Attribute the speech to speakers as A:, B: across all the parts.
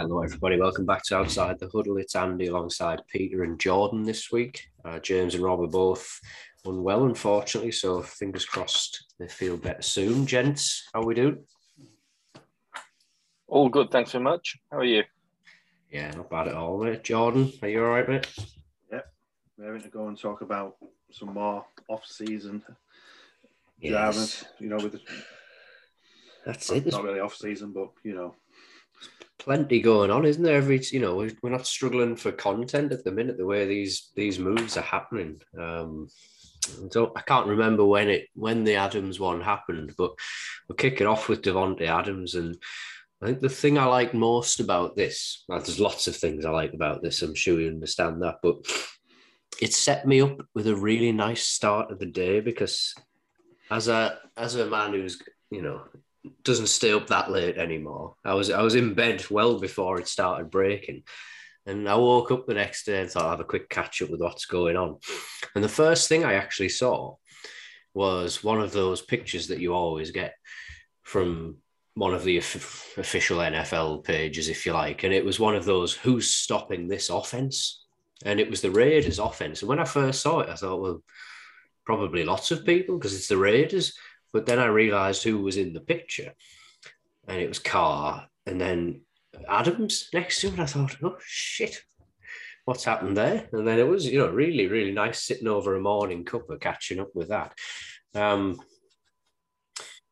A: Hello, everybody. Welcome back to Outside the Huddle. It's Andy alongside Peter and Jordan this week. Uh, James and Rob are both unwell, unfortunately, so fingers crossed they feel better soon. Gents, how we doing?
B: All good, thanks very much. How are you?
A: Yeah, not bad at all, mate. Jordan, are you all right, mate?
C: Yep. We're going to go and talk about some more off-season
A: Yes.
C: dramas. You know, with the,
A: That's it. There's
C: not really off-season, but you know,
A: plenty going on, isn't there? Every you know, we're not struggling for content at the minute. The way these these moves are happening. Um, so I can't remember when it when the Adams one happened, but we'll kick it off with Davante Adams, and I think the thing I like most about this, well, there's lots of things I like about this. I'm sure you understand that, but it set me up with a really nice start of the day because as a as a man who's you know doesn't stay up that late anymore. I was I was in bed well before it started breaking. And I woke up the next day and thought I'd have a quick catch up with what's going on. And the first thing I actually saw was one of those pictures that you always get from one of the official NFL pages, if you like. And it was one of those who's stopping this offense? And it was the Raiders offense. And when I first saw it, I thought, well, probably lots of people because it's the Raiders. But then I realized who was in the picture, and it was Carr, and then Adams next to him. And I thought, oh shit, what's happened there? And then it was, you know, really, really nice sitting over a morning cuppa, catching up with that. Um,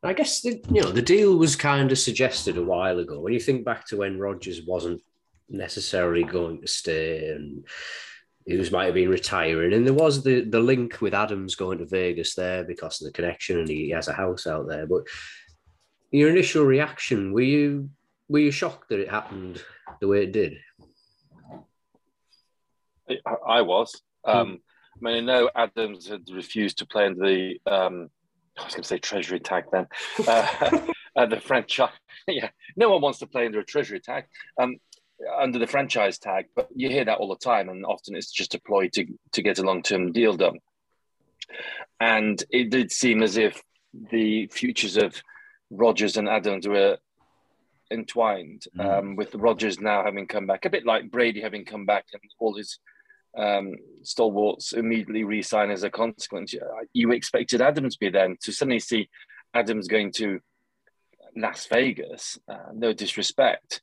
A: I guess the, you know the deal was kind of suggested a while ago. When you think back to when Rodgers wasn't necessarily going to stay and was might have been retiring, and there was the the link with Adams going to Vegas there because of the connection, and he has a house out there. But your initial reaction were you were you shocked that it happened the way it did?
B: I, I was. Um, I mean, I know Adams had refused to play under the, um, I was going to say treasury tag then, uh, uh, the franchise. yeah, no one wants to play under a treasury tag, um, under the franchise tag, but you hear that all the time, and often it's just a ploy to, to get a long term deal done. And it did seem as if the futures of Rodgers and Adams were entwined
A: Mm.
B: um, with Rodgers now having come back, a bit like Brady having come back and all his um, stalwarts immediately re-sign as a consequence. You expected Adams to be then to suddenly see Adams going to Las Vegas. Uh, no disrespect,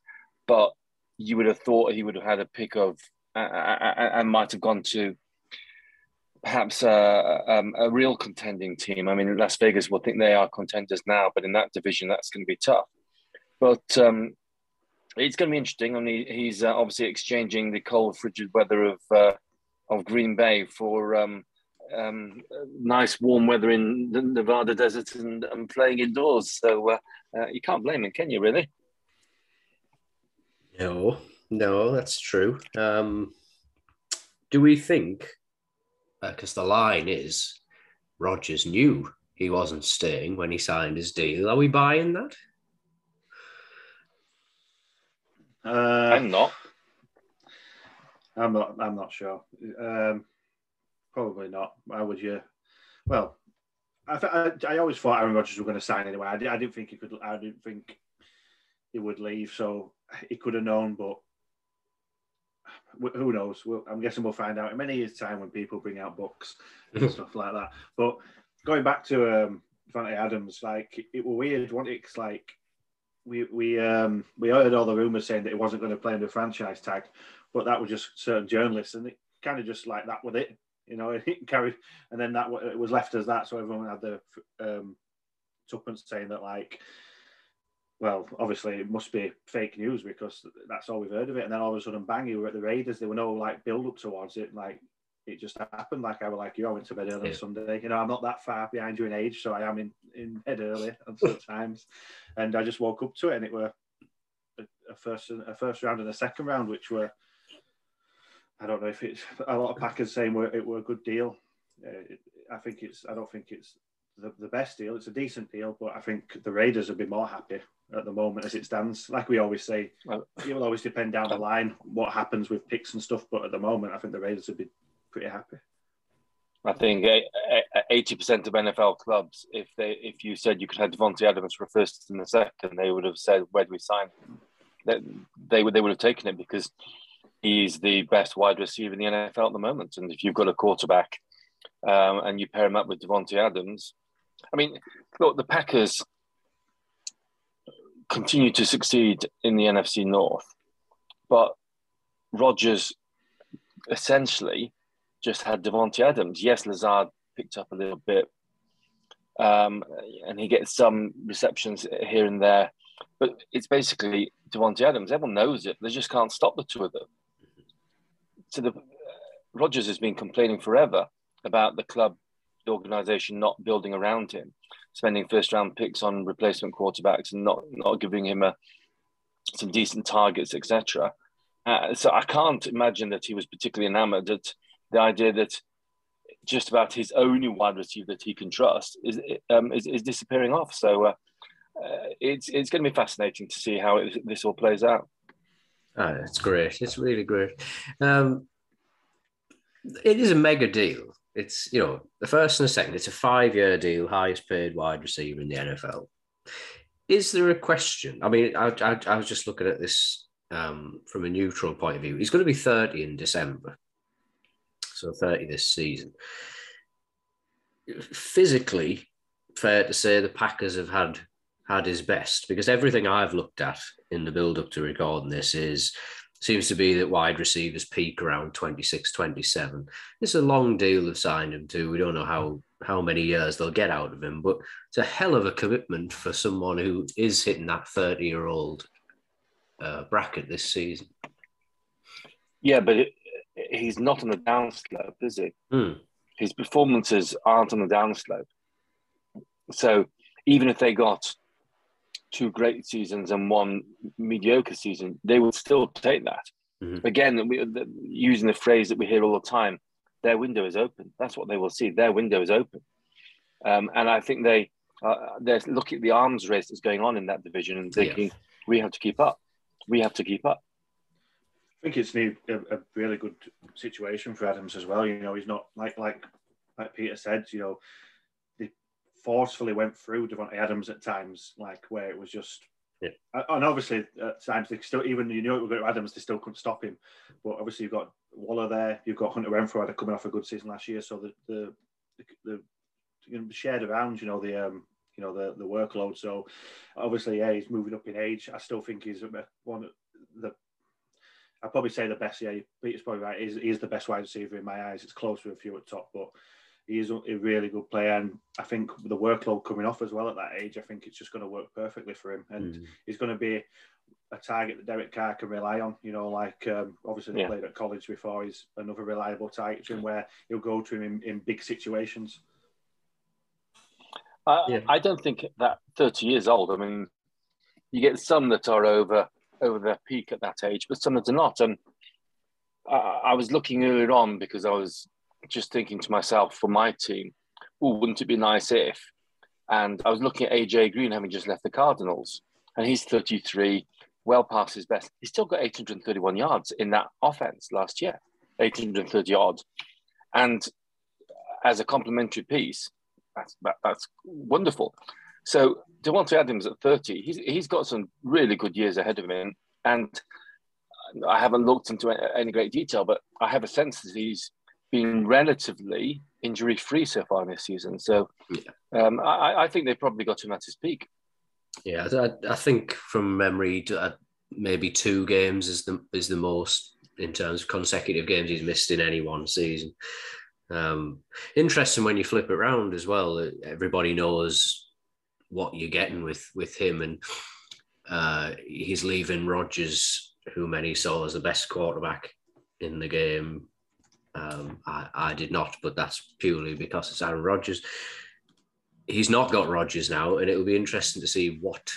B: but you would have thought he would have had a pick of uh, and might have gone to perhaps uh, um, a real contending team. I mean, Las Vegas will think they are contenders now, but in that division, that's going to be tough. But um, it's going to be interesting. I mean, he's uh, obviously exchanging the cold, frigid weather of uh, of Green Bay for um, um, nice, warm weather in the Nevada desert and, and playing indoors. So uh, uh, you can't blame him, can you? Really?
A: No, no, that's true. Um, do we think, because the line is Rodgers knew he wasn't staying when he signed his deal, are we buying that?
C: uh,
B: I'm not.
C: I'm not. I'm not sure. Um, probably not. Why would you? Well, I, th- I, I always thought Aaron Rodgers was going to sign anyway. I, di- I didn't think he could. I didn't think he would leave. So he could have known, but who knows? Well, I'm guessing we'll find out in many years' time when people bring out books and stuff like that. But going back to um, Davante Adams, like it was weird. Wasn't it? 'Cause, like we we um we heard all the rumors saying that he wasn't going to play under franchise tag, but that was just certain journalists, and it kind of just like that with it, you know. It carried, and then that it was left as that, so everyone had the um, tuppence saying that like, well, obviously it must be fake news because that's all we've heard of it, and then all of a sudden, bang, you were at the Raiders. There were no like build up towards it, like. It just happened. Like I was like you. I went to bed early
A: Yeah.
C: on Sunday. You know, I'm not that far behind you in age, so I am in, in bed early sometimes. and I just woke up to it, and it were a, a first a first round and a second round, which were I don't know if it's a lot of Packers saying were, it were a good deal. Uh, it, I think it's I don't think it's the, the best deal. It's a decent deal, but I think the Raiders would be more happy at the moment as it stands. Like we always say,
B: Well-
C: it will always depend down the line what happens with picks and stuff. But at the moment, I think the Raiders would be pretty happy.
B: I think eighty percent of NFL clubs, if they if you said you could have Davante Adams for a first and a second, they would have said, "Where do we sign?" that they would they would have taken it because he's the best wide receiver in the NFL at the moment. And if you've got a quarterback um, and you pair him up with Davante Adams, I mean, look, the Packers continue to succeed in the NFC North, but Rodgers essentially just had Davante Adams. Yes, Lazard picked up a little bit, um, and he gets some receptions here and there, but it's basically Davante Adams. Everyone knows it. They just can't stop the two of them. So the uh, Rodgers has been complaining forever about the club, the organisation not building around him, spending first round picks on replacement quarterbacks and not not giving him a some decent targets, etc. Uh, so I can't imagine that he was particularly enamoured at the idea that just about his only wide receiver that he can trust is um, is, is, disappearing off. So uh, uh, it's it's going to be fascinating to see how it, this all plays out.
A: Oh, it's great. It's really great. Um, it is a mega deal. It's you know the first and the second. It's a five-year deal, highest paid wide receiver in the NFL. Is there a question? I mean, I, I, I was just looking at this um, from a neutral point of view. He's going to be thirty in December, so thirty this season. Physically, fair to say the Packers have had had his best because everything I've looked at in the build up to recording this is seems to be that wide receivers peak around 26, 27. It's a long deal they've signed him to. We don't know how how many years they'll get out of him, but it's a hell of a commitment for someone who is hitting that 30 year old uh, bracket this season.
B: Yeah, but it, he's not on the downslope, is he?
A: Mm.
B: His performances aren't on the downslope. So even if they got two great seasons and one mediocre season, they would still take that. Mm-hmm. Again, we, the, using the phrase that we hear all the time, their window is open. That's what they will see. Their window is open, um, and I think they uh, they're looking at the arms race that's going on in that division and thinking we have to keep up. We have to keep up.
C: I think it's a, a really good situation for Adams as well. You know, he's not like like like Peter said. You know, forcefully went through Davante Adams at times, like where it was just.
A: Yeah.
C: And obviously, at times they still, even you know, we've got Adams, they still couldn't stop him. But obviously, you've got Waller there, you've got Hunter a coming off a good season last year, so the the the, the shared around, you know, the um, you know, the the workload. So obviously, yeah, he's moving up in age. I still think he's one of the I'd probably say the best. Yeah, Peter's probably right. He's, he's the best wide receiver in my eyes. It's close with a few at top, but he is a really good player, and I think the workload coming off as well at that age, I think it's just going to work perfectly for him, and mm. he's going to be a target that Derek Carr can rely on. You know, like um, obviously yeah. played at college before. He's another reliable target to him where he'll go to him in, in big situations.
B: Uh, yeah. I don't think that 30 years old. I mean, you get some that are over over their peak at that age, but some that are not. And I, I was looking earlier on because I was just thinking to myself for my team, oh, wouldn't it be nice if? And I was looking at AJ Green having just left the Cardinals, and he's 33, well past his best. He's still got 831 yards in that offense last year, 830 yards. And as a complementary piece, that's that, that's wonderful. So Davante Adams at 30, he's he's got some really good years ahead of him, and I haven't looked into any great detail, but I have a sense that he's been relatively injury free so far this season. So yeah. um, I, I, think they probably got him at his peak.
A: Yeah, I, I think from memory, uh, maybe two games is the is the most in terms of consecutive games he's missed in any one season. Um, interesting when you flip it around as well. Everybody knows what you're getting with with him, and uh, he's leaving Rodgers, who many saw as the best quarterback in the game, um, I, I did not, but that's purely because it's Aaron Rodgers. He's not got Rodgers now, and it will be interesting to see what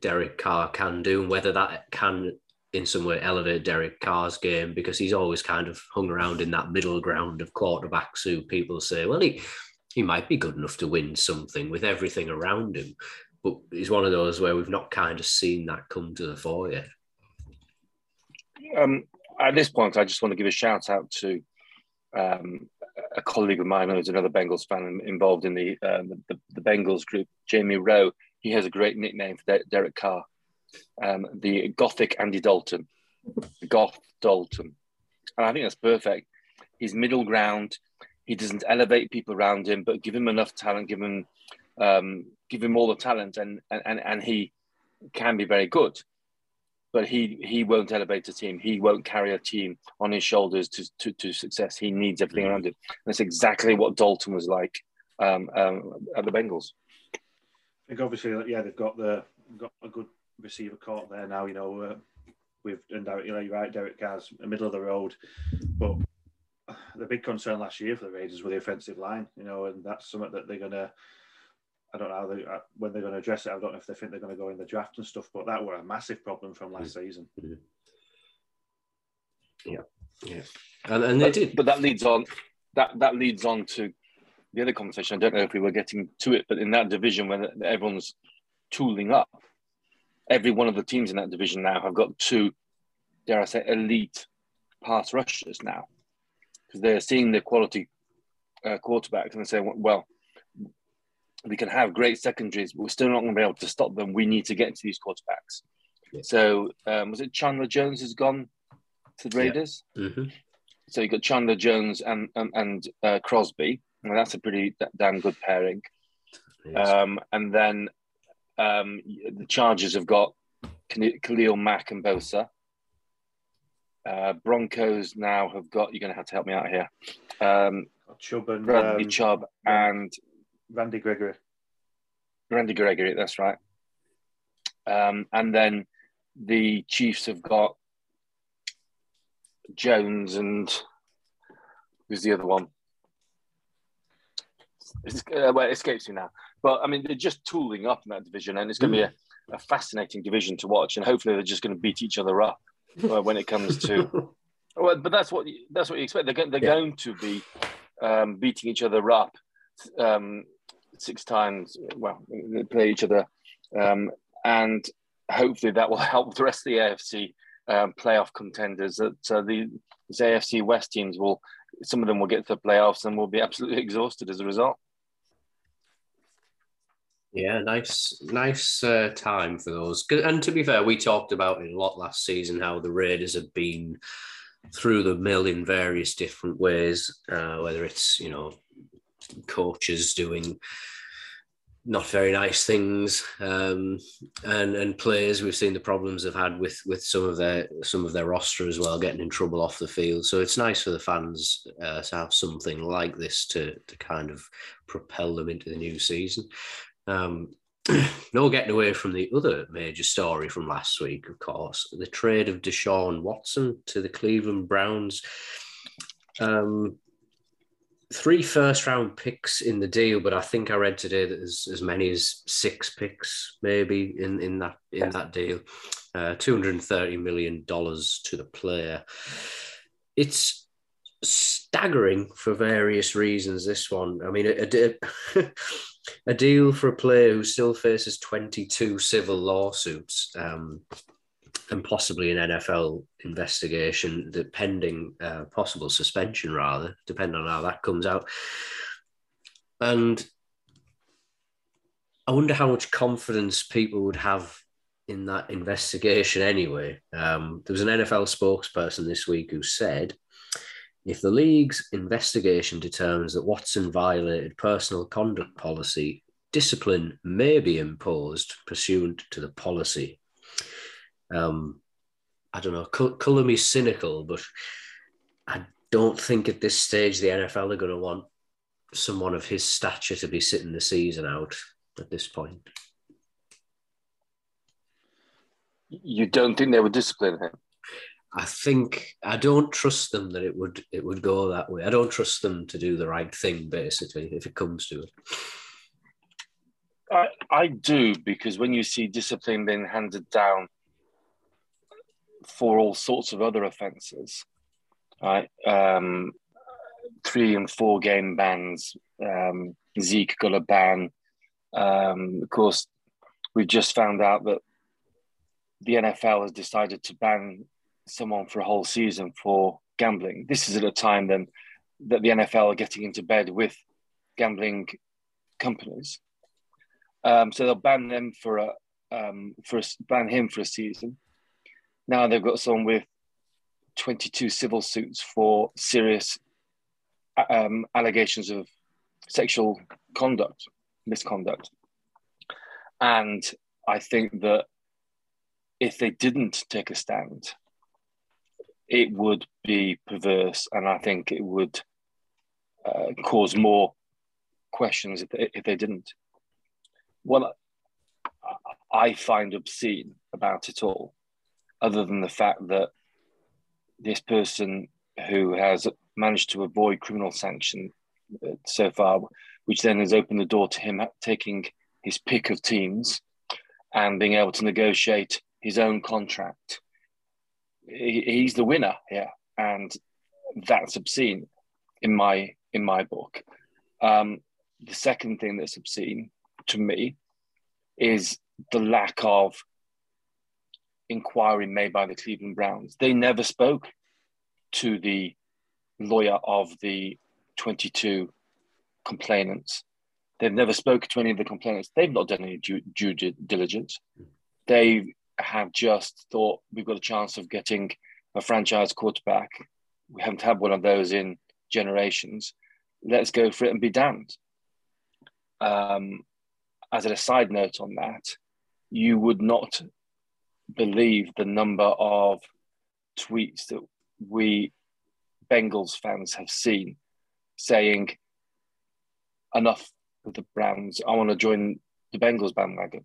A: Derek Carr can do and whether that can in some way elevate Derek Carr's game because he's always kind of hung around in that middle ground of quarterbacks who people say, well, he, he might be good enough to win something with everything around him. But he's one of those where we've not kind of seen that come to the fore yet.
B: Um, at this point, I just want to give a shout out to um, a colleague of mine who's another Bengals fan involved in the, uh, the, the Bengals group, Jamie Rowe. He has a great nickname for Derek Carr. um, the Gothic Andy Dalton, Goth Dalton, and I think that's perfect. He's middle ground. He doesn't elevate people around him, but give him enough talent, give him um, give him all the talent, and and and he can be very good. But he he won't elevate a team. He won't carry a team on his shoulders to to, to success. He needs everything around him. That's exactly what Dalton was like um, um, at the Bengals.
C: I think obviously, yeah, they've got the got a good receiver caught there now. You know, uh, with and Derek, you know, you're right, Derek Carr's middle of the road, but the big concern last year for the Raiders were the offensive line. You know, and that's something that they're gonna I don't know they, uh, when they're going to address it. I don't know if they think they're going to go in the draft and stuff, but that were a massive problem from last season.
A: Yeah, yeah, and, and they
B: but,
A: did.
B: But that leads on. That that leads on to the other conversation. I don't know if we were getting to it, but in that division, when everyone's tooling up, every one of the teams in that division now have got two, dare I say, elite pass rushers now, because they're seeing the quality uh, quarterbacks and they're saying, well we can have great secondaries, but we're still not going to be able to stop them. We need to get to these quarterbacks. Yeah. So um, was it Chandler Jones has gone to the Raiders?
A: Yeah. Mm-hmm.
B: So you got Chandler Jones and and, and uh, Crosby, and that's a pretty damn good pairing. Yes. Um, and then um, the Chargers have got Khalil Mack and Bosa. Uh, Broncos now have got. You're going to have to help me out here. Um,
C: Chubb and
B: Bradley um, Chubb and
C: Randy Gregory.
B: Randy Gregory, that's right. Um, and then the Chiefs have got Jones and who's the other one? Uh, well, it escapes me now. But I mean, they're just tooling up in that division, and it's going to be a, a, fascinating division to watch. And hopefully, they're just going to beat each other up uh, when it comes to. well, but that's what that's what you expect. They're, they're yeah. going to be um, beating each other up um, six times. Well, they play each other, um, and hopefully that will help the rest of the AFC um, playoff contenders. That uh, the AFC West teams will, some of them will get to the playoffs and will be absolutely exhausted as a result.
A: Yeah, nice, nice uh, time for those. And to be fair, we talked about it a lot last season how the Raiders have been through the mill in various different ways, uh, whether it's you know coaches doing not very nice things um, and and players we've seen the problems they've had with with some of their some of their roster as well getting in trouble off the field. So it's nice for the fans uh, to have something like this to to kind of propel them into the new season. Um, no getting away from the other major story from last week of course the trade of Deshaun Watson to the Cleveland Browns. Um, three first round picks in the deal, but I think I read today that there's as many as six picks maybe in, in that in that deal. Uh, Two hundred and thirty million dollars to the player. It's staggering for various reasons. This one, I mean, a, a, a deal for a player who still faces twenty two civil lawsuits. Um, and possibly an NFL investigation, that pending uh, possible suspension, rather, depending on how that comes out. And I wonder how much confidence people would have in that investigation anyway. Um, there was an NFL spokesperson this week who said if the league's investigation determines that Watson violated personal conduct policy, discipline may be imposed pursuant to the policy. Um, I don't know, colour me cynical, but I don't think at this stage the NFL are going to want someone of his stature to be sitting the season out at this point.
B: You don't think they would discipline him?
A: I think I don't trust them that it would it would go that way. I don't trust them to do the right thing, basically, if it comes to it.
B: I, I do because when you see discipline being handed down for all sorts of other offences, right? Um, three and four game bans. Um, Zeke got a ban. Um, of course, we've just found out that the NFL has decided to ban someone for a whole season for gambling. This is at a time then that the NFL are getting into bed with gambling companies. Um, so they'll ban them for a, um, for a, ban him for a season. Now they've got someone with 22 civil suits for serious um, allegations of sexual conduct, misconduct. And I think that if they didn't take a stand, it would be perverse, and I think it would uh, cause more questions if they, if they didn't. What I find obscene about it all, other than the fact that this person who has managed to avoid criminal sanction uh, so far, which then has opened the door to him taking his pick of teams and being able to negotiate his own contract. He's the winner here, and that's obscene in my in my book. Um, the second thing that's obscene to me is the lack of inquiry made by the Cleveland Browns. They never spoke to the lawyer of the 22 complainants. They've never spoken to any of the complainants. They've not done any due, due diligence. They have just thought we've got a chance of getting a franchise quarterback. We haven't had one of those in generations. Let's go for it and be damned. Um, as a side note on that, you would not believe the number of tweets that we Bengals fans have seen saying, enough with the Browns, I want to join the Bengals bandwagon.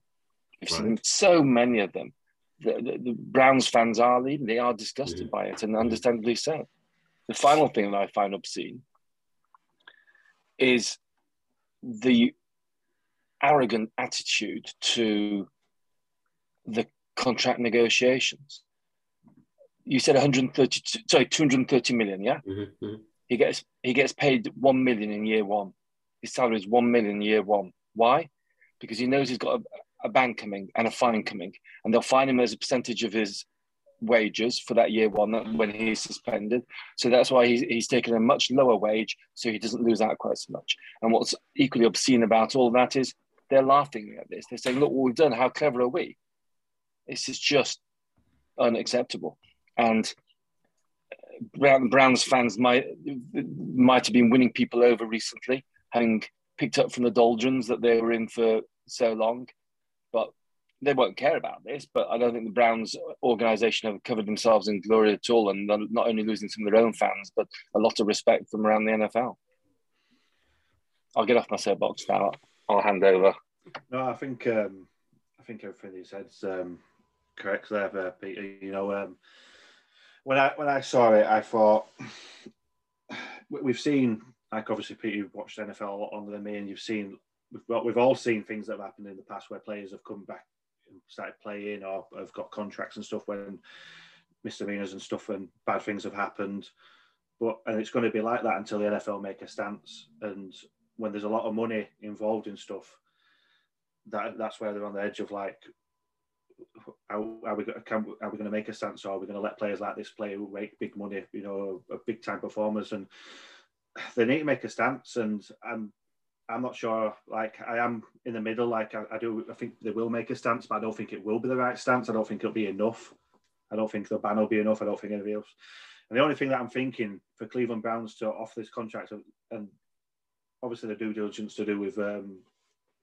B: We've right. seen so many of them. The, the, the, Browns fans are leaving, they are disgusted yeah. by it, and understandably so. The final thing that I find obscene is the arrogant attitude to the contract negotiations. You said 130 sorry 230 million yeah? Mm-hmm, mm-hmm. he gets he gets paid 1 million in year one. His salary is 1 million in year one. Why? Because he knows he's got a, a ban coming and a fine coming and they'll fine him as a percentage of his wages for that year one when he's suspended. So that's why he's, he's taken a much lower wage so he doesn't lose out quite so much. And what's equally obscene about all that is they're laughing at this. They're saying look what we've done. How clever are we this is just unacceptable and Browns fans might might have been winning people over recently, having picked up from the doldrums that they were in for so long, but they won't care about this. But I don't think the Browns organisation have covered themselves in glory at all, and they're not only losing some of their own fans, but a lot of respect from around the NFL. I'll get off my soapbox now. I'll hand over.
C: No, I think um, I think everything he said's um, correct there, Peter. You know. Um, when I when I saw it, I thought we've seen like obviously Peter, you've watched NFL a lot longer than me, and you've seen we've we've all seen things that have happened in the past where players have come back and started playing or have got contracts and stuff when misdemeanors and stuff and bad things have happened. But and it's going to be like that until the NFL make a stance. And when there's a lot of money involved in stuff, that that's where they're on the edge of like are, we are we going to make a stance or are we going to let players like this play who make big money, you know, big time performers and they need to make a stance and I'm I'm not sure. Like I am in the middle. Like I, I, do. I think they will make a stance, but I don't think it will be the right stance. I don't think it'll be enough. I don't think the ban will be enough. I don't think anything else. And the only thing that I'm thinking for Cleveland Browns to offer this contract, and obviously the due diligence to do with um,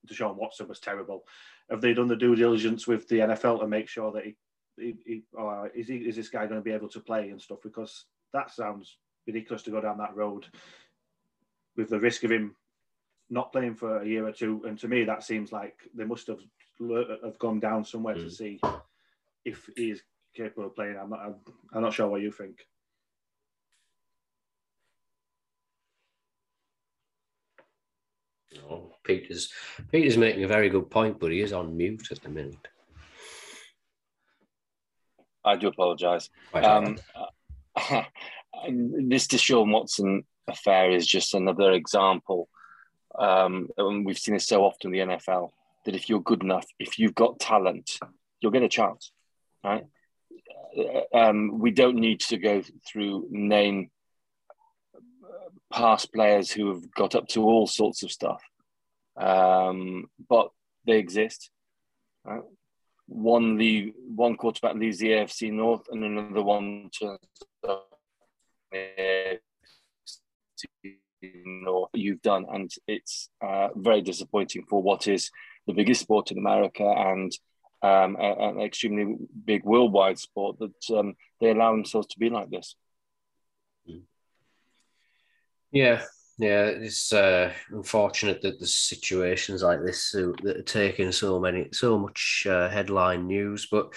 C: Deshaun Watson was terrible. Have they done the due diligence with the NFL to make sure that he, he, he or is he is this guy going to be able to play and stuff? Because that sounds ridiculous to go down that road with the risk of him not playing for a year or two. And to me, that seems like they must have have gone down somewhere mm. to see if he is capable of playing. I'm not, I'm, I'm not sure what you think.
A: No, Peter's Peter's making a very good point, but he is on mute at the minute.
B: I do apologise. Um, this Deshaun Watson affair is just another example, um, and we've seen it so often in the NFL that if you're good enough, if you've got talent, you'll get a chance, right? Uh, um, we don't need to go through name past players who have got up to all sorts of stuff, um, but they exist. Right? one leave, one quarterback leaves the AFC North, and another one turns up North. You've done, and it's uh, very disappointing for what is the biggest sport in America and um, an extremely big worldwide sport that um, they allow themselves to be like this.
A: Yeah, yeah, it's uh, unfortunate that there's situations like this that are taking so many, so much uh, headline news. But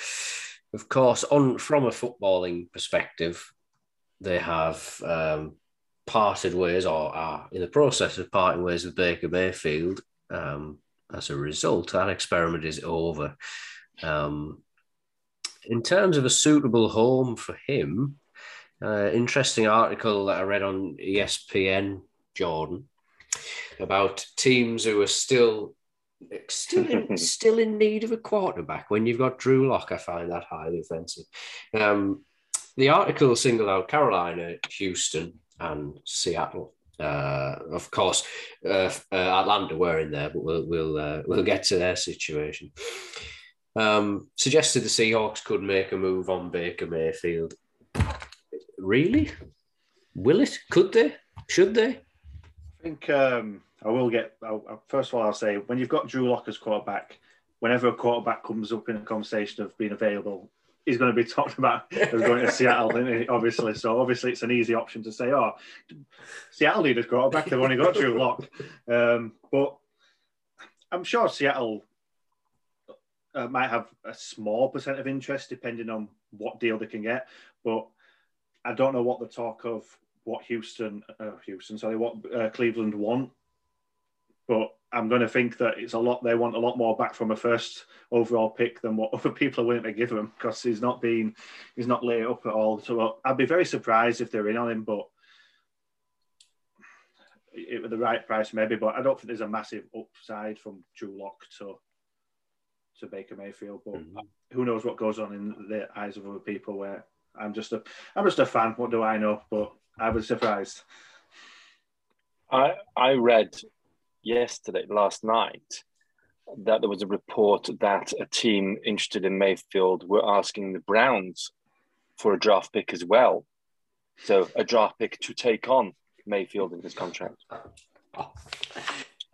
A: of course, on from a footballing perspective, they have um, parted ways or are in the process of parting ways with Baker Mayfield. Um, as a result, that experiment is over. Um, in terms of a suitable home for him, uh, interesting article that I read on ESPN Jordan about teams who are still still in, still in need of a quarterback. When you've got Drew Lock, I find that highly offensive. Um, the article singled out Carolina, Houston, and Seattle. Uh, of course, uh, uh, Atlanta were in there, but we'll we'll uh, we'll get to their situation. Um, suggested the Seahawks could make a move on Baker Mayfield. Really? Will it? Could they? Should they?
C: I think um, I will get. I'll, first of all, I'll say when you've got Drew Lock as quarterback, whenever a quarterback comes up in a conversation of being available, he's going to be talked about as going to Seattle, obviously. So obviously, it's an easy option to say, "Oh, Seattle need a quarterback. They've only got Drew Lock," um, but I'm sure Seattle uh, might have a small percent of interest depending on what deal they can get. But I don't know what the talk of what Houston, uh, Houston, sorry, what uh, Cleveland want. But I'm going to think that it's a lot. They want a lot more back from a first overall pick than what other people are willing to give him because he's not been, he's not laid up at all. So uh, I'd be very surprised if they're in on him, but it, with the right price maybe. But I don't think there's a massive upside from Drew Lock to to Baker Mayfield. But mm-hmm. who knows what goes on in the eyes of other people? Where I'm just a, I'm just a fan. What do I know? But I was surprised.
B: I I read yesterday, last night, that there was a report that a team interested in Mayfield were asking the Browns for a draft pick as well. So a draft pick to take on Mayfield in his contract.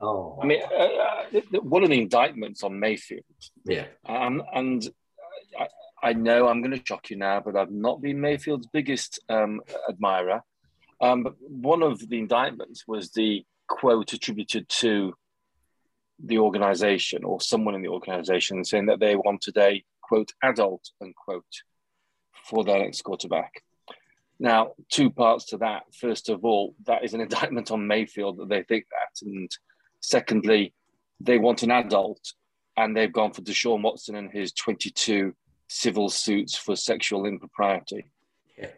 B: Oh, I mean, uh, uh, one of the indictments on Mayfield.
A: Yeah,
B: um, and I, I, know I'm going to shock you now, but I've not been Mayfield's biggest um, admirer. Um, one of the indictments was the quote attributed to the organization or someone in the organization saying that they wanted a quote adult unquote for their next quarterback. Now, two parts to that. First of all, that is an indictment on Mayfield that they think that. And secondly, they want an adult and they've gone for Deshaun Watson and his 22 civil suits for sexual impropriety.
A: Yeah.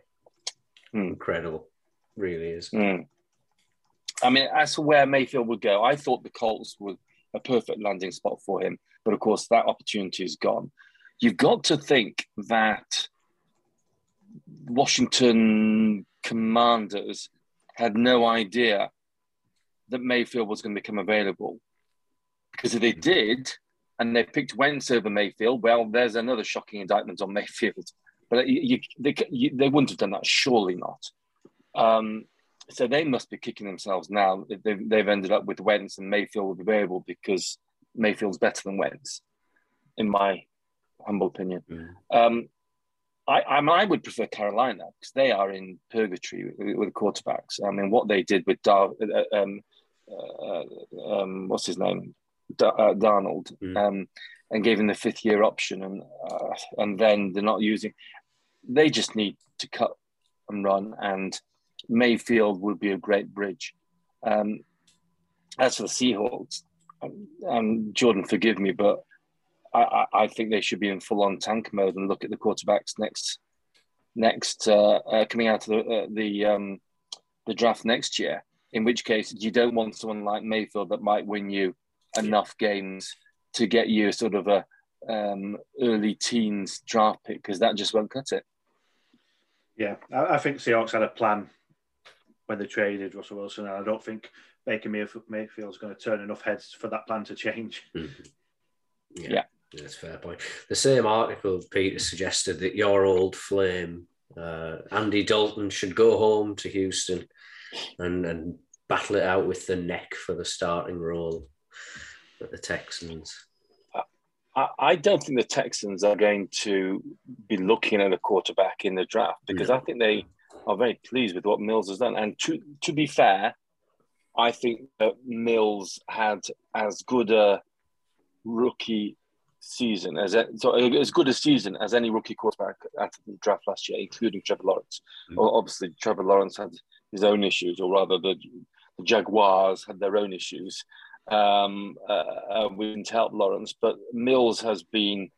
A: Hmm. Incredible really is.
B: Mm. I mean, as for where Mayfield would go, I thought the Colts were a perfect landing spot for him, but of course that opportunity is gone. You've got to think that Washington Commanders had no idea that Mayfield was going to become available, because if they did, and they picked Wentz over Mayfield, well, there's another shocking indictment on Mayfield. But you, they, you, they wouldn't have done that, surely not. Um, so they must be kicking themselves now. They've, they've ended up with Wentz and Mayfield will be variable because Mayfield's better than Wentz, in my humble opinion. Mm. Um, I, I, mean, I would prefer Carolina because they are in purgatory with, with, quarterbacks. I mean, what they did with Dar, uh, um, uh, um, what's his name, uh, Darnold, mm. um, and gave him the fifth year option, and uh, and then they're not using. They just need to cut and run and Mayfield would be a great bridge. Um, as for the Seahawks, um, um, Jordan, forgive me, but I, I, think they should be in full on tank mode and look at the quarterbacks next next uh, uh, coming out of the uh, the um, the draft next year. In which case, you don't want someone like Mayfield that might win you enough games to get you sort of a um, early teens draft pick because that just won't cut it.
C: Yeah, I, I think Seahawks had a plan when they traded Russell Wilson. And I don't think Baker Mayfield's going to turn enough heads for that plan to change.
B: Mm-hmm. Yeah. yeah.
A: That's fair point. The same article, Peter, suggested that your old flame, uh, Andy Dalton, should go home to Houston and, and battle it out with the neck for the starting role at the Texans.
B: I, don't think the Texans are going to be looking at a quarterback in the draft because no. I think they are very pleased with what Mills has done. And to to be fair, I think that Mills had as good a rookie season as a, so as good a season as any rookie quarterback at the draft last year, including Trevor Lawrence. Mm. Well, obviously, Trevor Lawrence had his own issues, or rather, the, the Jaguars had their own issues. Um, uh, uh, we didn't help Lawrence, but Mills has been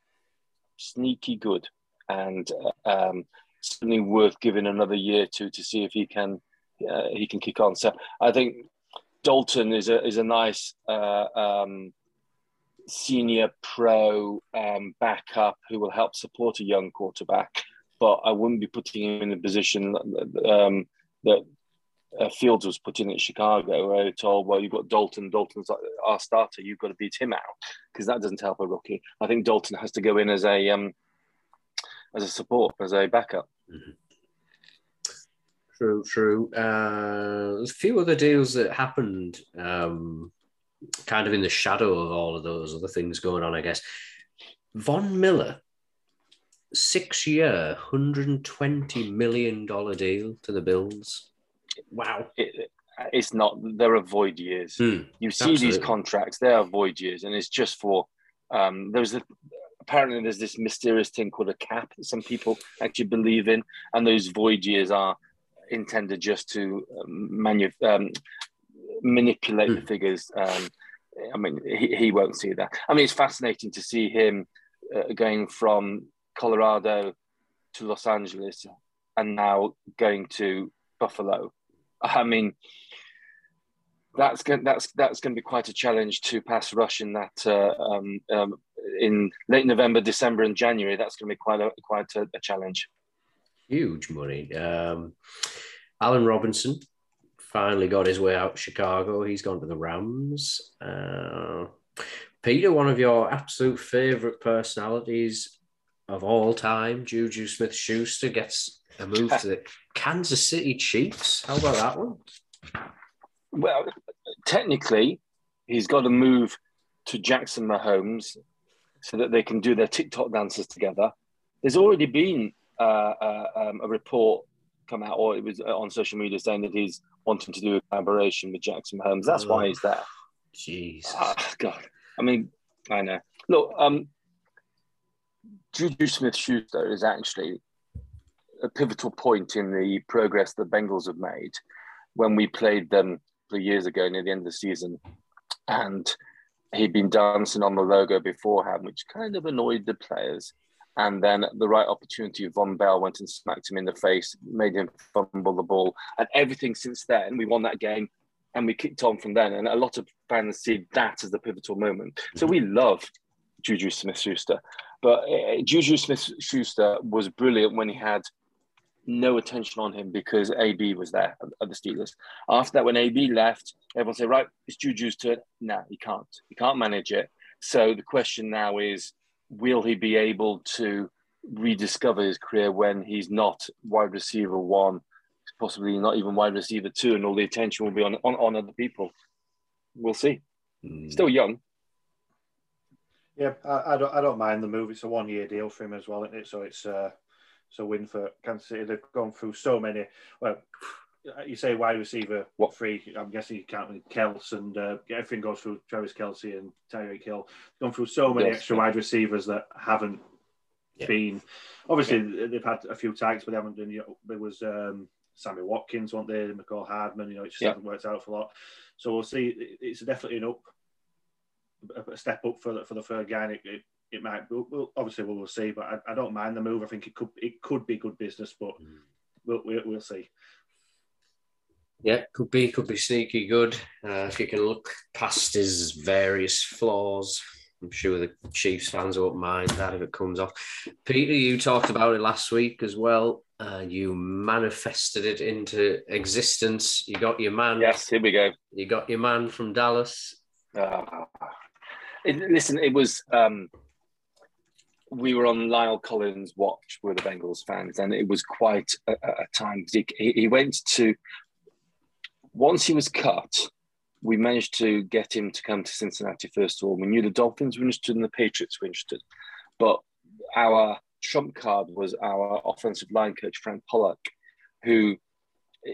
B: sneaky good and uh, um, certainly worth giving another year to to see if he can uh, he can kick on. So I think Dalton is a is a nice uh, um, senior pro um, backup who will help support a young quarterback. But I wouldn't be putting him in a position um, that uh, Fields was put in at Chicago, where they told, "Well, you've got Dalton. Dalton's our starter. You've got to beat him out because that doesn't help a rookie." I think Dalton has to go in as a um, as a support, as a backup. Mm-hmm.
A: True, true. Uh, there's a few other deals that happened um, kind of in the shadow of all of those other things going on, I guess. Von Miller, six year, $120 million deal to the Bills. Wow.
B: It, it's not, there are void years. Hmm, you see absolutely. these contracts, they are void years, and it's just for, um, there's a, apparently there's this mysterious thing called a cap that some people actually believe in, and those void years are intended just to um, manu- um, manipulate the hmm. figures. Um, I mean, he, he won't see that. I mean, it's fascinating to see him uh, going from Colorado to Los Angeles and now going to Buffalo. I mean, that's going that's that's going to be quite a challenge to pass rush in that uh, um, um, in late November, December, and January. That's going to be quite a quite a, a challenge.
A: Huge money. Um, Allen Robinson finally got his way out Chicago. He's gone to the Rams. Uh, Peter, one of your absolute favorite personalities of all time, Juju Smith Schuster, gets a move to the Kansas City Chiefs. How about that one?
B: Well, technically, he's got to move to Jackson Mahomes so that they can do their TikTok dances together. There's already been uh, uh, um, a report come out, or it was on social media saying that he's wanting to do a collaboration with Jackson Holmes. That's oh, why he's there.
A: Jeez.
B: Oh, God. I mean, I know. Look, um, Juju Smith Schuster is actually a pivotal point in the progress the Bengals have made when we played them three years ago near the end of the season. And he'd been dancing on the logo beforehand, which kind of annoyed the players. And then the right opportunity, Vonn Bell went and smacked him in the face, made him fumble the ball. And everything since then, we won that game and we kicked on from then. And a lot of fans see that as the pivotal moment. So we love Juju Smith Schuster. But uh, Juju Smith Schuster was brilliant when he had no attention on him because AB was there at the Steelers. After that, when AB left, everyone said, right, it's Juju's turn. No, he can't. He can't manage it. So the question now is, will he be able to rediscover his career when he's not wide receiver one, possibly not even wide receiver two, and all the attention will be on on, on other people? We'll see. Mm. Still young.
C: Yeah, I, I, don't I don't mind the move. It's a one year deal for him as well, isn't it? So it's uh, a win for Kansas City. They've gone through so many. Well, you say wide receiver, what three? I'm guessing you count with Kels and uh, everything goes through Travis Kelce and Tyreek Hill. Gone through so many yes, extra wide receivers that haven't yeah. been. Obviously, yeah. they've had a few tags, but they haven't been. You know, there was um, Sammy Watkins, weren't there? Mecole Hardman. You know, it just hasn't worked out for a lot. So we'll see. It's definitely an up, a step up for the, for the third guy. It, it, it, might. We'll, we'll, obviously we'll see, but I, I, don't mind the move. I think it could it could be good business, but mm. we'll, we'll, we'll see.
A: Yeah, could be, could be sneaky good. Uh, if you can look past his various flaws, I'm sure the Chiefs fans won't mind that if it comes off. Peter, you talked about it last week as well. Uh, you manifested it into existence. You got your man.
B: Yes, here we go.
A: You got your man from Dallas.
B: Uh, it, listen, it was um, we were on La'el Collins' watch with the Bengals fans, and it was quite a, a time. He, he went to once he was cut. We managed to get him to come to Cincinnati first of all. We knew the Dolphins were interested and the Patriots were interested, but our trump card was our offensive line coach Frank Pollack, who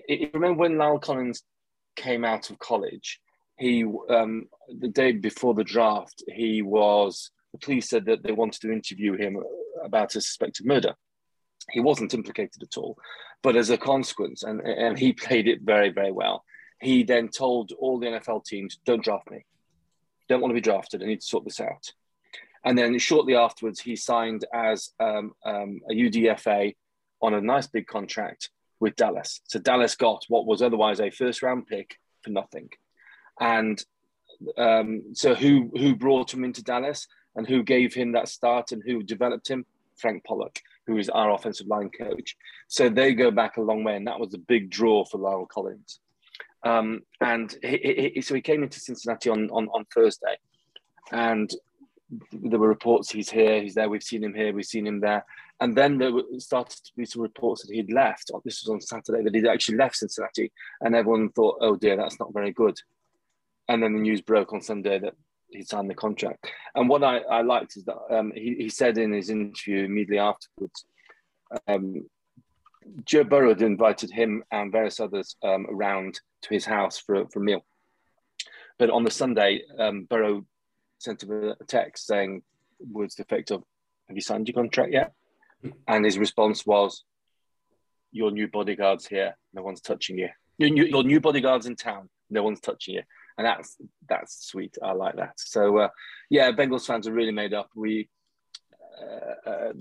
B: remember when La'el Collins came out of college. He um, the day before the draft, he was the police said that they wanted to interview him about a suspected murder. He wasn't implicated at all, but as a consequence, and, and he played it very, very well. He then told all the NFL teams, don't draft me. Don't want to be drafted. I need to sort this out. And then shortly afterwards, he signed as um, um, a UDFA on a nice big contract with Dallas. So Dallas got what was otherwise a first round pick for nothing. And um, so who who brought him into Dallas? And who gave him that start and who developed him? Frank Pollack, who is our offensive line coach. So they go back a long way, and that was a big draw for La'el Collins. Um, and he, he, so he came into Cincinnati on, on, on Thursday, and there were reports he's here, he's there, we've seen him here, we've seen him there. And then there started to be some reports that he'd left. This was on Saturday, that he'd actually left Cincinnati. And everyone thought, oh dear, that's not very good. And then the news broke on Sunday that he signed the contract. And what I, I liked is that um, he, he said in his interview immediately afterwards, um, Joe Burrow had invited him and various others um, around to his house for, for a meal. But on the Sunday, um, Burrow sent him a text saying, words the effect of, have you signed your contract yet? And his response was, your new bodyguard's here. No one's touching you. Your new, your new bodyguard's in town. No one's touching you and that's that's sweet. I like that. So uh, yeah, Bengals fans are really made up. We uh, uh,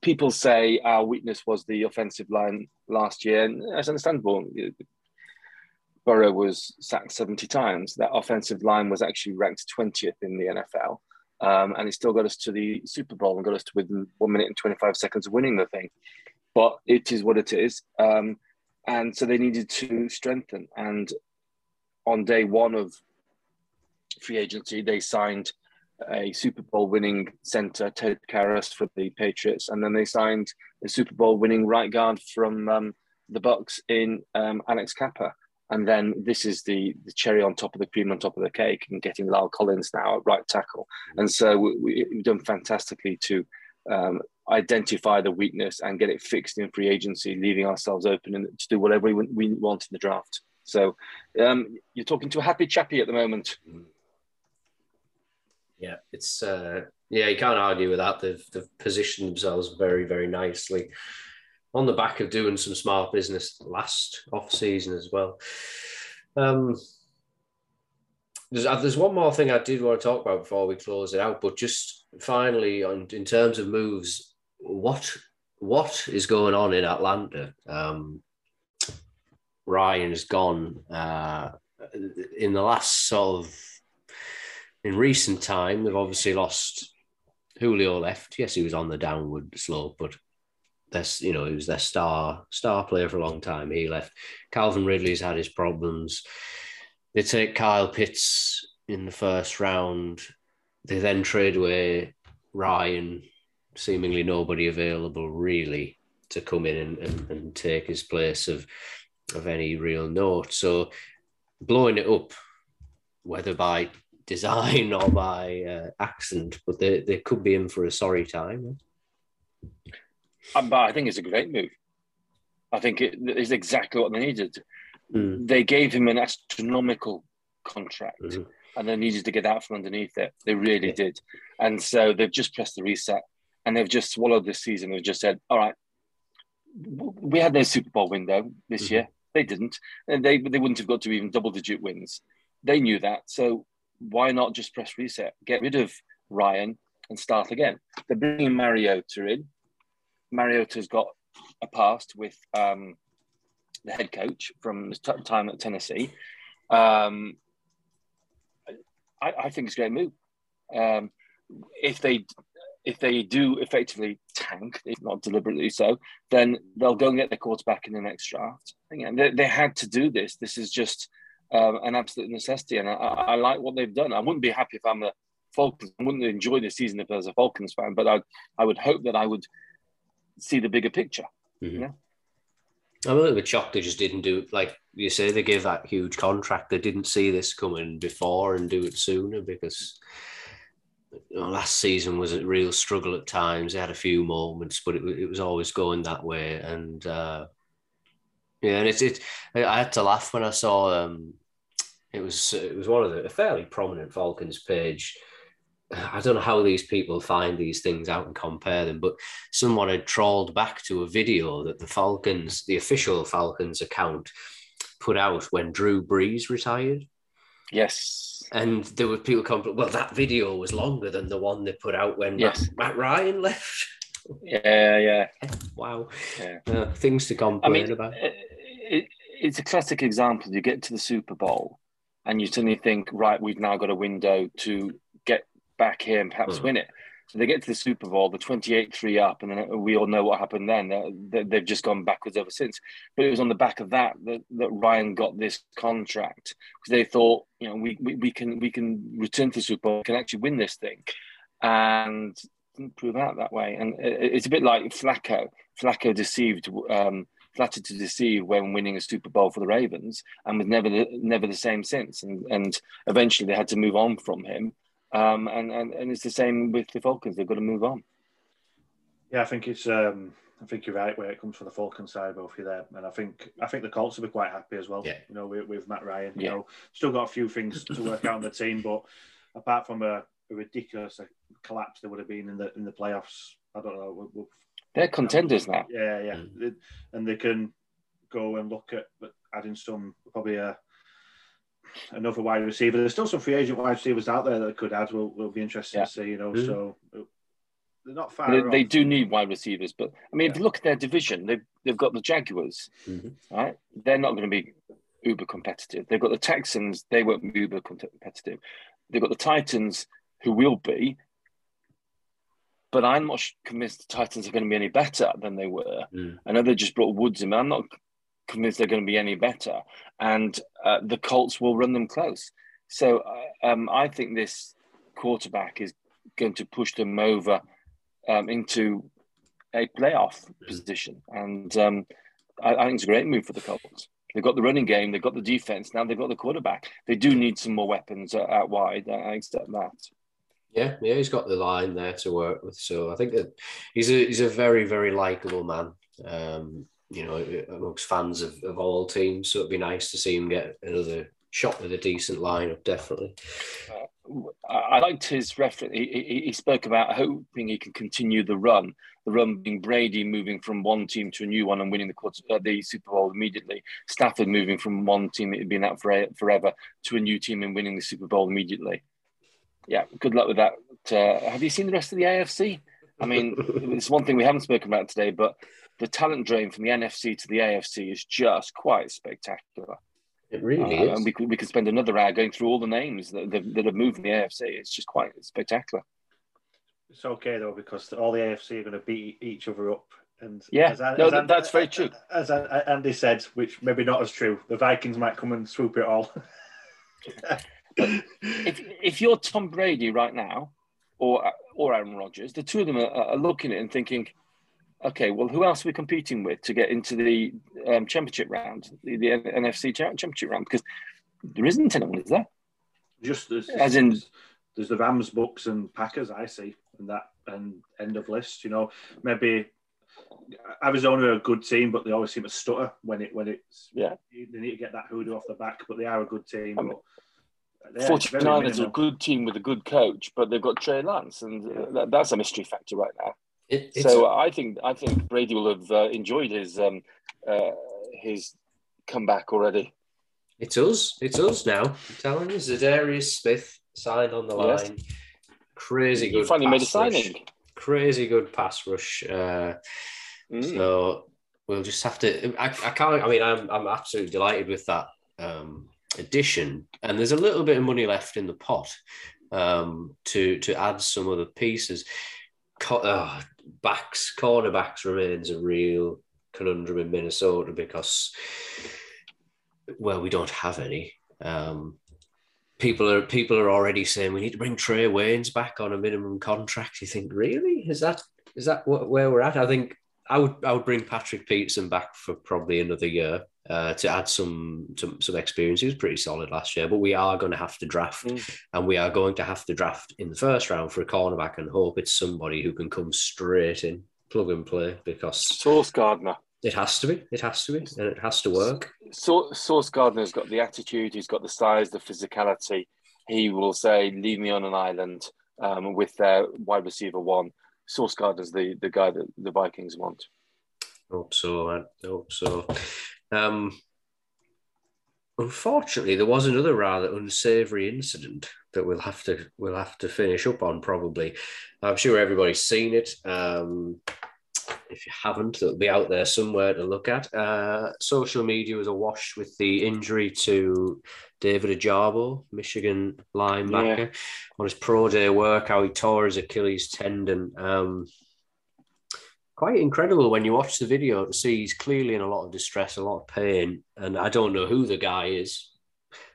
B: people say our weakness was the offensive line last year, and that's understandable. Burrow was sacked 70 times. That offensive line was actually ranked 20th in the NFL. Um, and it still got us to the Super Bowl and got us to within one minute and 25 seconds of winning the thing. But it is what it is. Um, and so they needed to strengthen. And on day one of free agency, they signed a Super Bowl winning center, Ted Karras, for the Patriots, and then they signed a Super Bowl winning right guard from um, the Bucks in um, Alex Cappa. And then this is the, the cherry on top of the cream on top of the cake, and getting La'el Collins now at right tackle. And so we, have done fantastically to um, identify the weakness and get it fixed in free agency, leaving ourselves open and to do whatever we, we want in the draft. So um, you're talking to a happy chappy at the moment.
A: Yeah, it's uh, yeah, you can't argue with that. They've they've positioned themselves very very nicely on the back of doing some smart business last off season as well. Um, there's, uh, there's one more thing I did want to talk about before we close it out, but just finally on in terms of moves, what what is going on in Atlanta? Um, Ryan has gone uh, in the last sort of in recent time. They've obviously lost Julio left. Yes, he was on the downward slope, but that's you know he was their star star player for a long time. He left. Calvin Ridley's had his problems. They take Kyle Pitts in the first round. They then trade away Ryan, seemingly nobody available really to come in and, and, and take his place of of any real note. So blowing it up, whether by design or by uh, accident, but they, they could be in for a sorry time.
B: Um, but I think it's a great move. I think it is exactly what they needed. Mm. They gave him an astronomical contract mm-hmm. and they needed to get out from underneath it. They really yeah. did. And so they've just pressed the reset and they've just swallowed this season. They've just said, all right, we had their Super Bowl window this mm-hmm. year. They didn't, and they they wouldn't have got to even double digit wins. They knew that, so why not just press reset, get rid of Ryan, and start again? They're bringing Mariota in. Mariota's got a past with um, the head coach from his time at Tennessee. Um, I, I, think it's a great move. Um, if they if they do effectively tank, if not deliberately so, then they'll go and get their quarterback in the next draft. Again, they, they had to do this. This is just um, an absolute necessity, and I, I, like what they've done. I wouldn't be happy if I'm a Falcons. I wouldn't enjoy the season if I was a Falcons fan, but I I would hope that I would see the bigger picture.
A: Mhm.
B: Yeah.
A: I'm a little bit shocked they just didn't do it. Like you say, they gave that huge contract. They didn't see this coming before and do it sooner because you know, last season was a real struggle at times. They had a few moments, but it, it was always going that way. And uh, yeah, and it's it. I had to laugh when I saw um, it was it was one of the fairly prominent Falcons page. I don't know how these people find these things out and compare them, but someone had trawled back to a video that the Falcons, the official Falcons account, put out when Drew Brees retired.
B: Yes.
A: And there were people complaining, well, that video was longer than the one they put out when
B: Yes.
A: Matt, Matt Ryan left.
B: Yeah, yeah.
A: wow.
B: Yeah.
A: Uh, things to complain
B: I mean,
A: about.
B: it, it, it's a classic example. You get to the Super Bowl and you suddenly think, right, we've now got a window to get back here and perhaps
A: Mhm.
B: win it. So they get to the Super Bowl, the 28 3 up, and then we all know what happened then. They- They've just gone backwards ever since. But it was on the back of that that, that Ryan got this contract because they thought, you know, we, we, we can we can return to the Super Bowl, can actually win this thing. And didn't prove out that way. And it- it's a bit like Flacco. Flacco deceived, um, flattered to deceive when winning a Super Bowl for the Ravens, and was never the, never the same since. And and eventually they had to move on from him. Um, and, and and it's the same with the Falcons. They've got to move on.
C: Yeah, I think it's. Um, I think you're right where it comes from the Falcon side, both of you there, and I think I think the Colts will be quite happy as well.
A: Yeah.
C: You know, with, with Matt Ryan. You
B: Yeah.
C: know, still got a few things to work out on the team, but apart from a, a ridiculous collapse there would have been in the in the playoffs, I don't know. We'll, we'll,
B: They're contenders now.
C: yeah, yeah,
A: Mm.
C: They- and they can go and look at but adding some probably a. Another wide receiver. There's still some free agent wide receivers out there that could add. We'll, we'll be interested
B: Yeah.
C: to see. You know,
A: Mm.
C: so they're not far.
B: They,
C: off.
B: they do need wide receivers, but I mean, if you look at their division, they've they've got the Jaguars,
A: Mhm.
B: right? They're not going to be uber competitive. They've got the Texans, they won't be uber competitive. They've got the Titans, who will be, but I'm not convinced the Titans are going to be any better than they were.
A: Mm.
B: I know they just brought Woods in, but I'm not convinced they're going to be any better. And uh, the Colts will run them close. So um, I think this quarterback is going to push them over um, into a playoff position. And um, I, I think it's a great move for the Colts. They've got the running game, they've got the defense, now they've got the quarterback. They do need some more weapons uh, out wide. I accept that.
A: Yeah, yeah, he's got the line there to work with. So I think that he's a he's a very very likable man. Um, you know, amongst fans of, of all teams. So it'd be nice to see him get another shot with a decent lineup. Definitely.
B: I I liked his reference. He, he, he spoke about hoping he can continue the run. The run being Brady moving from one team to a new one and winning the quarter, uh, the Super Bowl immediately. Stafford moving from one team that had been at for, forever to a new team and winning the Super Bowl immediately. Yeah, good luck with that. Uh, have you seen the rest of the AFC? I mean, it's one thing we haven't spoken about today, but the talent drain from the NFC to the AFC is just quite spectacular.
A: It really
B: Uh,
A: is.
B: and we could, we could spend another hour going through all the names that, that, that have moved in the AFC. It's just quite spectacular.
C: It's okay though because all the AFC are going to beat each other up. And
B: Yeah.
C: as
B: No,
C: as
B: that-
C: I-
B: that's very true.
C: As Andy said, which maybe not as true, the Vikings might come and swoop it all.
B: If, if you're Tom Brady right now, or or Aaron Rodgers, the two of them are, are looking at it and thinking, okay, well, who else are we competing with to get into the um, championship round, the, the NFC championship round? Because there isn't anyone, is there?
C: Just as,
B: As in-
C: there's the Rams, Bucks, and Packers. I see, and that and end of list. You know, maybe Arizona are a good team, but they always seem to stutter when it when it's
B: Yeah.
C: They need to get that hoodoo off the back, but they are a good team.
B: I mean,
C: yeah,
B: 49ers are a good team with a good coach, but they've got Trey Lance, and that, that's a mystery factor right now.
A: It-
B: So I think I think Brady will have uh, enjoyed his um, uh, his comeback already.
A: it's us. It's us now. I'm telling you, Za'Darius Smith signed on the
B: Yes.
A: line. Crazy good.
B: He finally made a
A: rush.
B: signing.
A: Crazy good pass rush. Uh,
B: Mm.
A: So we'll just have to. I, I can't. I mean, I'm I'm absolutely delighted with that um, addition, and there's a little bit of money left in the pot um, to to add some other pieces. Co- uh, backs, cornerbacks remains a real conundrum in Minnesota because, well, we don't have any. Um, people are people are already saying we need to bring Trae Waynes back on a minimum contract. You think really is that is that where we're at? I think I would I would bring Patrick Peterson back for probably another year uh, to add some, some some experience. He was pretty solid last year, but we are going to have to draft, mm. and we are going to have to draft in the first round for a cornerback and hope it's somebody who can come straight in, plug and play. Because
B: Sauce Gardner,
A: it has to be, it has to be, and it has to work.
B: So, Sauce Gardner's got the attitude, he's got the size, the physicality. He will say, "Leave me on an island." Um, with their wide receiver one, Sauce Gardner's the the guy that the Vikings want.
A: Hope so, man. Hope so. Um, unfortunately, there was another rather unsavoury incident that we'll have to we'll have to finish up on. Probably, I'm sure everybody's seen it. Um, if you haven't, it'll be out there somewhere to look at. Uh, social media was awash with the injury to David Ojabo, Michigan linebacker, yeah. on his pro day workout. He tore his Achilles tendon. Um, quite incredible when you watch the video to see he's clearly in a lot of distress, a lot of pain, and I don't know who the guy is.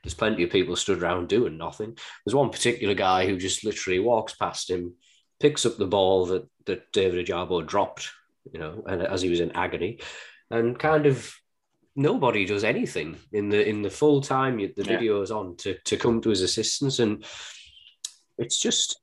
A: There's plenty of people stood around doing nothing. There's one particular guy who just literally walks past him, picks up the ball that that David Ojabo dropped, you know, and as he was in agony, and kind of nobody does anything in the in the full time the video is on to to come to his assistance, and it's just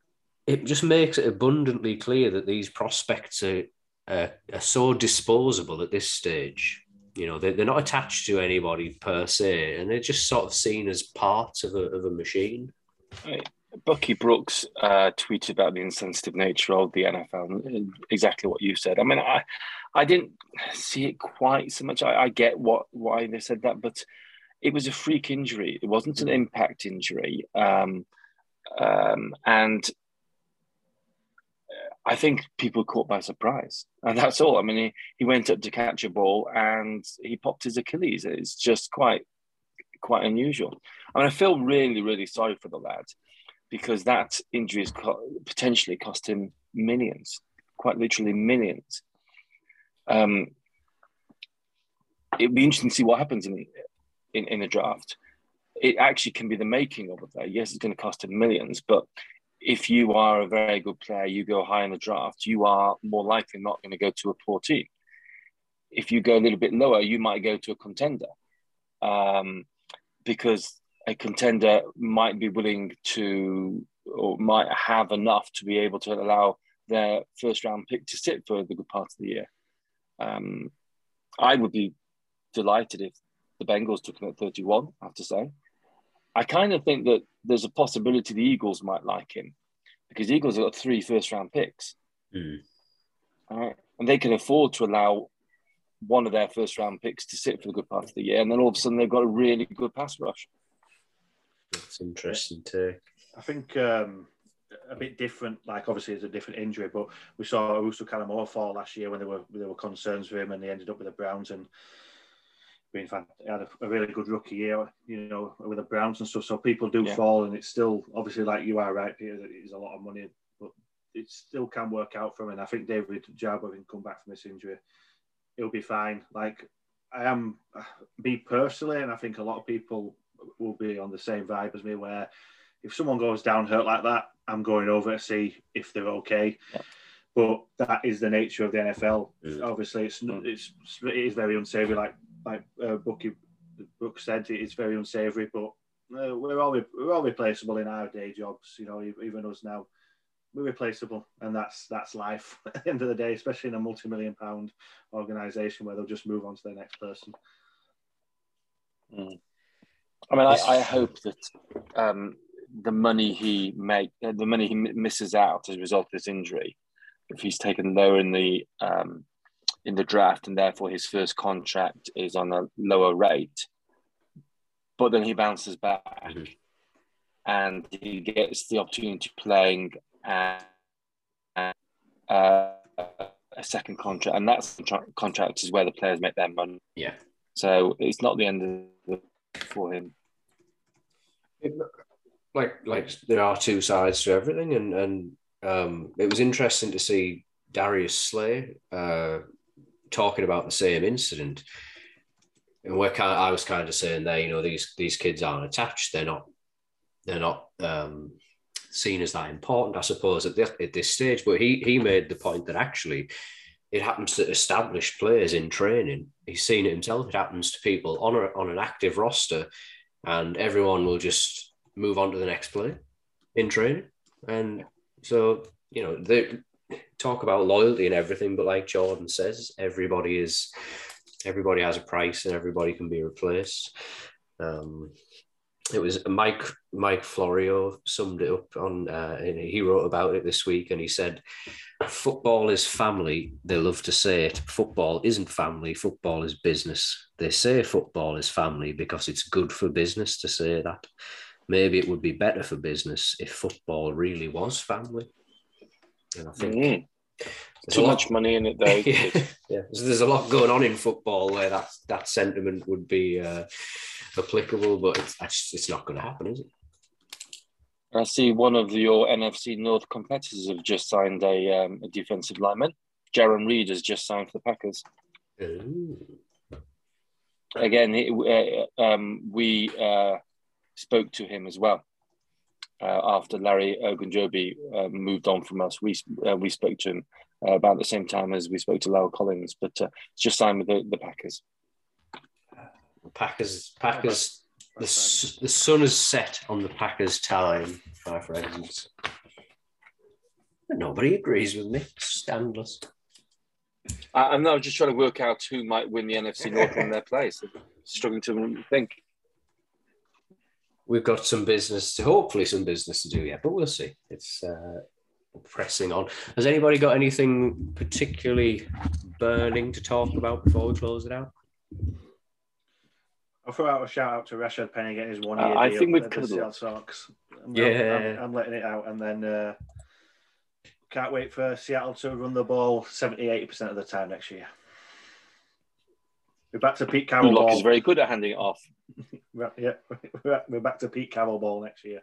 A: it just makes it abundantly clear that these prospects are are, are so disposable at this stage. You know, they're, they're not attached to anybody per se, and they're just sort of seen as part of a, of a machine.
B: Right. Bucky Brooks uh, tweeted about the insensitive nature of the NFL. Exactly what you said. I mean, I, I didn't see it quite so much. I, I get what why they said that, but it was a freak injury. It wasn't an impact injury, um, um, and I think people caught by surprise, and that's all. I mean, he, he went up to catch a ball and he popped his Achilles. It's just quite quite unusual. I mean, I feel really, really sorry for the lad because that injury has co- potentially cost him millions, quite literally millions. Um, it'd be interesting to see what happens in in, in a draft. It actually can be the making of it. There, yes, it's going to cost him millions, but if you are a very good player, you go high in the draft, you are more likely not going to go to a poor team. If you go a little bit lower, you might go to a contender um, because a contender might be willing to or might have enough to be able to allow their first round pick to sit for the good part of the year. Um, I would be delighted if the Bengals took him at 31, I have to say. I kind of think that there's a possibility the Eagles might like him because the Eagles have got three first round picks. Mm. And they can afford to allow one of their first round picks to sit for the good part of the year. And then all of a sudden they've got a really good pass rush.
A: That's interesting too.
C: I think um, a bit different, like obviously it's a different injury, but we saw Owusu Koramoah fall last year when there were there were concerns for him and he ended up with the Browns and been he had a, a, really good rookie year, you know, with the Browns and stuff. So people do yeah. fall, and it's still obviously like you are right, Peter. That It's a lot of money, but it still can work out for him. And I think David Ojabo can come back from this injury. He'll be fine. Like I am, me personally, and I think a lot of people will be on the same vibe as me. Where if someone goes down hurt like that, I'm going over to see if they're okay. Yeah. But that is the nature of the NFL. Mm. Obviously, it's, it's it is very unsavory. Like like uh, Bucky Brooks said, it's very unsavoury, but uh, we're all we're all replaceable in our day jobs. You know, even us now, we're replaceable, and that's that's life at the end of the day, especially in a multi-million pound organisation where they'll just move on to the next person.
B: Mm. I mean, I, I hope that um, the money he make, uh, the money he misses out as a result of this injury, if he's taken lower in the um, in the draft, and therefore his first contract is on a lower rate. But then he bounces back, mm-hmm. and he gets the opportunity playing uh, uh, a second contract, and that's contract is where the players make their money.
A: Yeah.
B: So it's not the end of the, for him.
A: Like, like there are two sides to everything, and and um, it was interesting to see Darius Slay uh, talking about the same incident. And we're kind of, I was kind of saying there, you know, these these kids aren't attached. They're not they're not um, seen as that important, I suppose, at this, at this stage. But he he made the point that actually it happens to established players in training. He's seen it himself. It happens to people on a, on an active roster, and everyone will just move on to the next player in training. And so you know they talk about loyalty and everything, but like Jordan says, everybody is everybody has a price and everybody can be replaced. Um, it was Mike Mike Florio summed it up on uh, he wrote about it this week and he said football is family. They love to say it. Football isn't family. Football is business. They say football is family because it's good for business to say that. Maybe it would be better for business if football really was family. And I think mm.
B: too much money in it though.
A: Yeah, yeah. So there's a lot going on in football where that that sentiment would be uh, applicable, but it's just, it's not going to happen, is it?
B: I see one of your NFC North competitors have just signed a, um, a defensive lineman. Jarran Reed has just signed for the Packers. Ooh. Again, it, uh, um, we uh, spoke to him as well uh, after Larry Ogunjobi uh, moved on from us. We uh, we spoke to him uh, about the same time as we spoke to La'el Collins, but just signed with the, the Packers.
A: Packers, Packers. The, the sun is set on the Packers' time, my friends. Nobody agrees with me. Scandalous.
B: I'm now just trying to work out who might win the NFC North in their place. struggling to think.
A: We've got some business to, hopefully, some business to do yet, but we'll see. It's uh, pressing on. Has anybody got anything particularly burning to talk about before we close it out?
C: I'll throw out a shout out to Rashaad Penny getting his one year.
B: Uh, I think we've covered
C: the Sox.
A: I'm, yeah,
C: I'm, I'm, letting it out, and then uh, can't wait for Seattle to run the ball 70 80 percent of the time next year. We're back to Pete Carroll.
B: Lock is very good at handing it off.
C: yeah, we're back to Pete Carroll ball next year.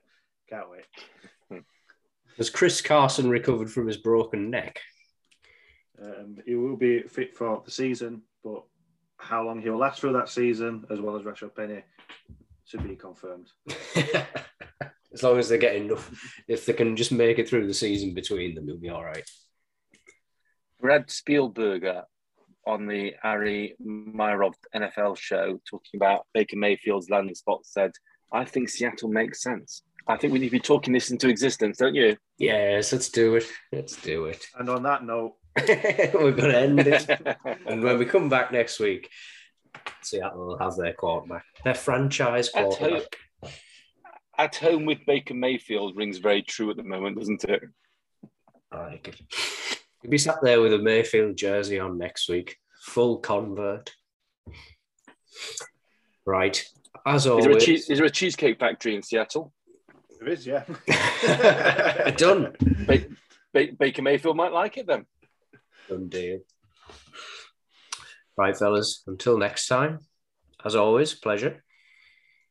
C: Can't wait.
A: Has Chris Carson recovered from his broken neck?
C: Um, he will be fit for the season, but how long he'll last through that season, as well as Rashaad Penny, to be confirmed.
A: as long as they get enough, if they can just make it through the season between them, they'll be all right.
B: Brad Spielberger on the Ari Meirov NFL show talking about Baker Mayfield's landing spot said, I think Seattle makes sense. I think we need to be talking this into existence, don't you?
A: Yes, let's do it. Let's do it.
C: And on that note,
A: We're going to end it. and when we come back next week, Seattle will have their quarterback, their franchise quarterback.
B: At home, at home with Baker Mayfield rings very true at the moment, doesn't it?
A: I like it. You'll be sat there with a Mayfield jersey on next week, full convert. Right. As always.
B: Is there a, cheese, is there a cheesecake factory in Seattle?
C: There is, yeah.
A: Done.
B: Ba- Baker Mayfield might like it then.
A: Done deal. Right, fellas. Until next time, as always, pleasure.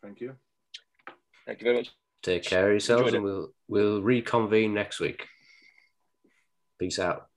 C: Thank you.
B: Thank you very much.
A: Take care of yourselves, and we'll we'll reconvene next week. Peace out.